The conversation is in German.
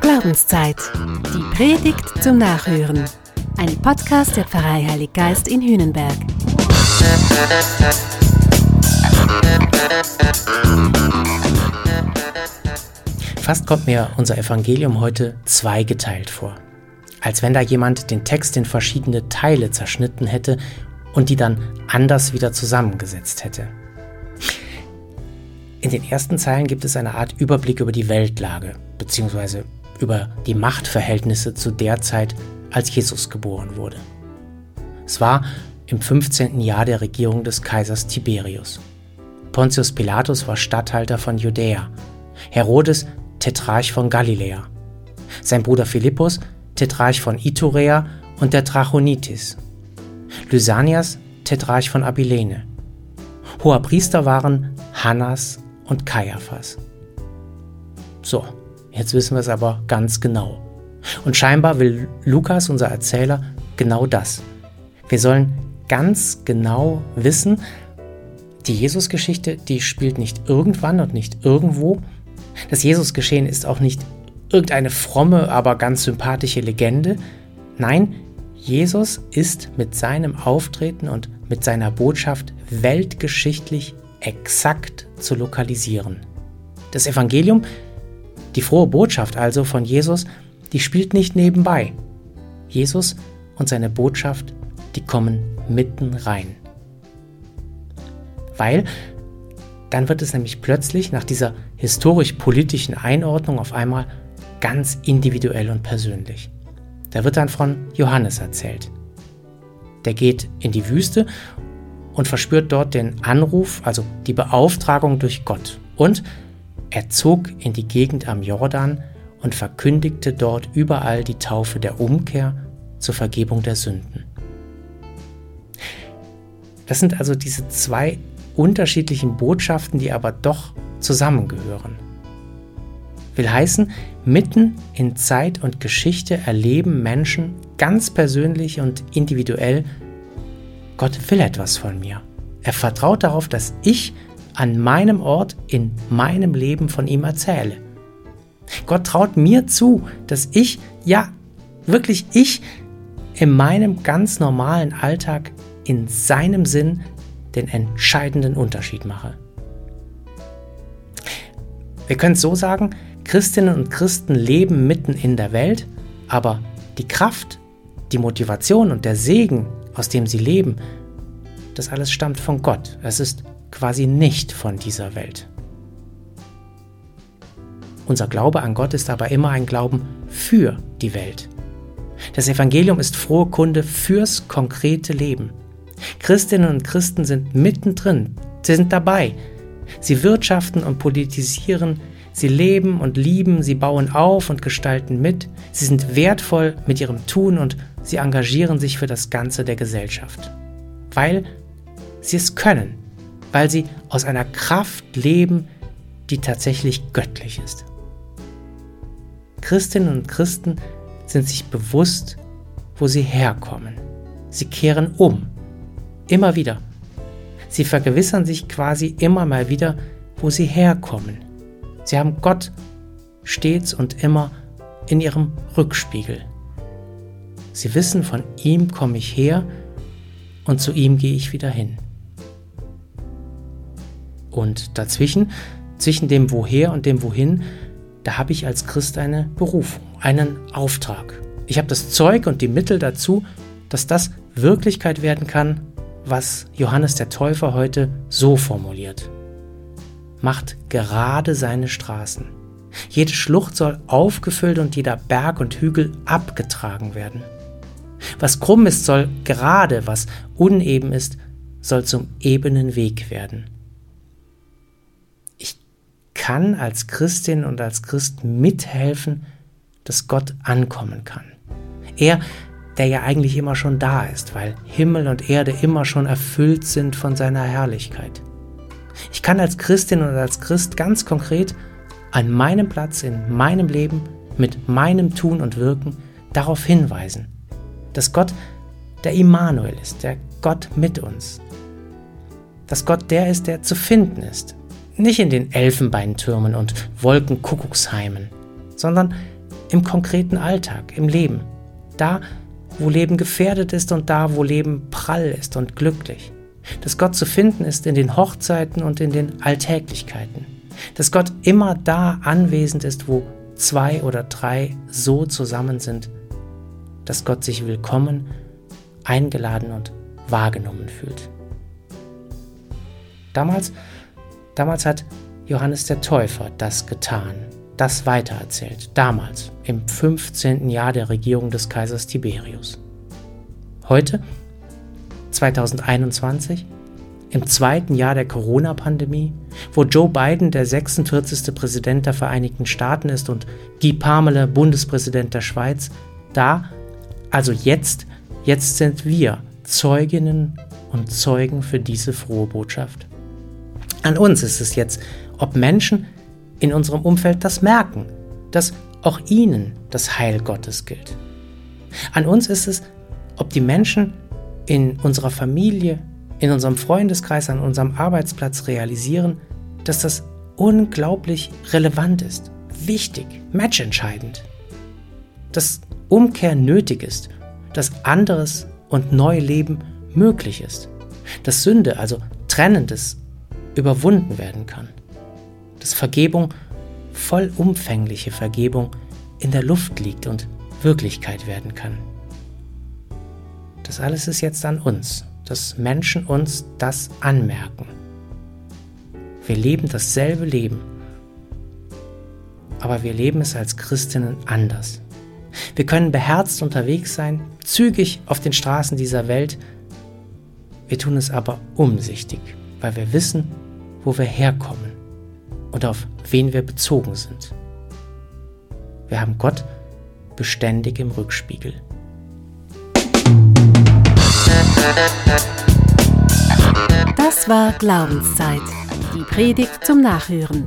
Glaubenszeit. Die Predigt zum Nachhören. Ein Podcast der Pfarrei Heilig Geist in Hühnenberg. Fast kommt mir unser Evangelium heute zweigeteilt vor. Als wenn da jemand den Text in verschiedene Teile zerschnitten hätte und die dann anders wieder zusammengesetzt hätte. In den ersten Zeilen gibt es eine Art Überblick über die Weltlage, beziehungsweise über die Machtverhältnisse zu der Zeit, als Jesus geboren wurde. Es war im 15. Jahr der Regierung des Kaisers Tiberius. Pontius Pilatus war Statthalter von Judäa, Herodes Tetrarch von Galiläa, sein Bruder Philippus Tetrarch von Iturea und der Trachonitis, Lysanias Tetrarch von Abilene. Hoher Priester waren Hannas und Kaiaphas. So, jetzt wissen wir es aber ganz genau. Und scheinbar will Lukas, unser Erzähler, genau das. Wir sollen ganz genau wissen, die Jesusgeschichte, die spielt nicht irgendwann und nicht irgendwo. Das Jesusgeschehen ist auch nicht irgendeine fromme, aber ganz sympathische Legende. Nein, Jesus ist mit seinem Auftreten und mit seiner Botschaft weltgeschichtlich exakt zu lokalisieren. Das Evangelium, die frohe Botschaft also von Jesus, die spielt nicht nebenbei. Jesus und seine Botschaft, die kommen mitten rein. Weil dann wird es nämlich plötzlich nach dieser historisch-politischen Einordnung auf einmal ganz individuell und persönlich. Da wird dann von Johannes erzählt. Der geht in die Wüste und verspürt dort den Anruf, also die Beauftragung durch Gott. Und er zog in die Gegend am Jordan und verkündigte dort überall die Taufe der Umkehr zur Vergebung der Sünden. Das sind also diese zwei unterschiedlichen Botschaften, die aber doch zusammengehören. Will heißen, mitten in Zeit und Geschichte erleben Menschen ganz persönlich und individuell Gott will etwas von mir. Er vertraut darauf, dass ich an meinem Ort in meinem Leben von ihm erzähle. Gott traut mir zu, dass ich, ja, wirklich ich, in meinem ganz normalen Alltag in seinem Sinn den entscheidenden Unterschied mache. Wir können es so sagen, Christinnen und Christen leben mitten in der Welt, aber die Kraft, die Motivation und der Segen, aus dem sie leben, das alles stammt von Gott. Es ist quasi nicht von dieser Welt. Unser Glaube an Gott ist aber immer ein Glauben für die Welt. Das Evangelium ist frohe Kunde fürs konkrete Leben. Christinnen und Christen sind mittendrin, sie sind dabei. Sie wirtschaften und politisieren, sie leben und lieben, sie bauen auf und gestalten mit, sie sind wertvoll mit ihrem Tun und sie engagieren sich für das Ganze der Gesellschaft. Weil sie es können, weil sie aus einer Kraft leben, die tatsächlich göttlich ist. Christinnen und Christen sind sich bewusst, wo sie herkommen. Sie kehren um. Immer wieder. Sie vergewissern sich quasi immer mal wieder, wo sie herkommen. Sie haben Gott stets und immer in ihrem Rückspiegel. Sie wissen, von ihm komme ich her und zu ihm gehe ich wieder hin. Und dazwischen, zwischen dem Woher und dem Wohin, da habe ich als Christ eine Berufung, einen Auftrag. Ich habe das Zeug und die Mittel dazu, dass das Wirklichkeit werden kann, was Johannes der Täufer heute so formuliert. Macht gerade seine Straßen. Jede Schlucht soll aufgefüllt und jeder Berg und Hügel abgetragen werden. Was krumm ist, soll gerade, was uneben ist, soll zum ebenen Weg werden kann als Christin und als Christ mithelfen, dass Gott ankommen kann. Er, der ja eigentlich immer schon da ist, weil Himmel und Erde immer schon erfüllt sind von seiner Herrlichkeit. Ich kann als Christin und als Christ ganz konkret an meinem Platz in meinem Leben mit meinem Tun und Wirken darauf hinweisen, dass Gott der Immanuel ist, der Gott mit uns. Dass Gott der ist, der zu finden ist, nicht in den Elfenbeintürmen und Wolkenkuckucksheimen, sondern im konkreten Alltag, im Leben. Da, wo Leben gefährdet ist und da, wo Leben prall ist und glücklich. Dass Gott zu finden ist in den Hochzeiten und in den Alltäglichkeiten. Dass Gott immer da anwesend ist, wo zwei oder drei so zusammen sind, dass Gott sich willkommen, eingeladen und wahrgenommen fühlt. Damals, damals hat Johannes der Täufer das getan, das weitererzählt, damals, im 15. Jahr der Regierung des Kaisers Tiberius. Heute, 2021, im zweiten Jahr der Corona-Pandemie, wo Joe Biden der 46. Präsident der Vereinigten Staaten ist und Guy Parmele Bundespräsident der Schweiz, da, also jetzt, jetzt sind wir Zeuginnen und Zeugen für diese frohe Botschaft. An uns ist es jetzt, ob Menschen in unserem Umfeld das merken, dass auch ihnen das Heil Gottes gilt. An uns ist es, ob die Menschen in unserer Familie, in unserem Freundeskreis, an unserem Arbeitsplatz realisieren, dass das unglaublich relevant ist, wichtig, matchentscheidend, dass Umkehr nötig ist, dass anderes und Neuleben möglich ist, dass Sünde, also Trennendes, überwunden werden kann, dass Vergebung, vollumfängliche Vergebung, in der Luft liegt und Wirklichkeit werden kann. Das alles ist jetzt an uns, dass Menschen uns das anmerken. Wir leben dasselbe Leben, aber wir leben es als Christinnen anders. Wir können beherzt unterwegs sein, zügig auf den Straßen dieser Welt. Wir tun es aber umsichtig, weil wir wissen, wo wir herkommen und auf wen wir bezogen sind. Wir haben Gott beständig im Rückspiegel. Das war Glaubenszeit. Die Predigt zum Nachhören.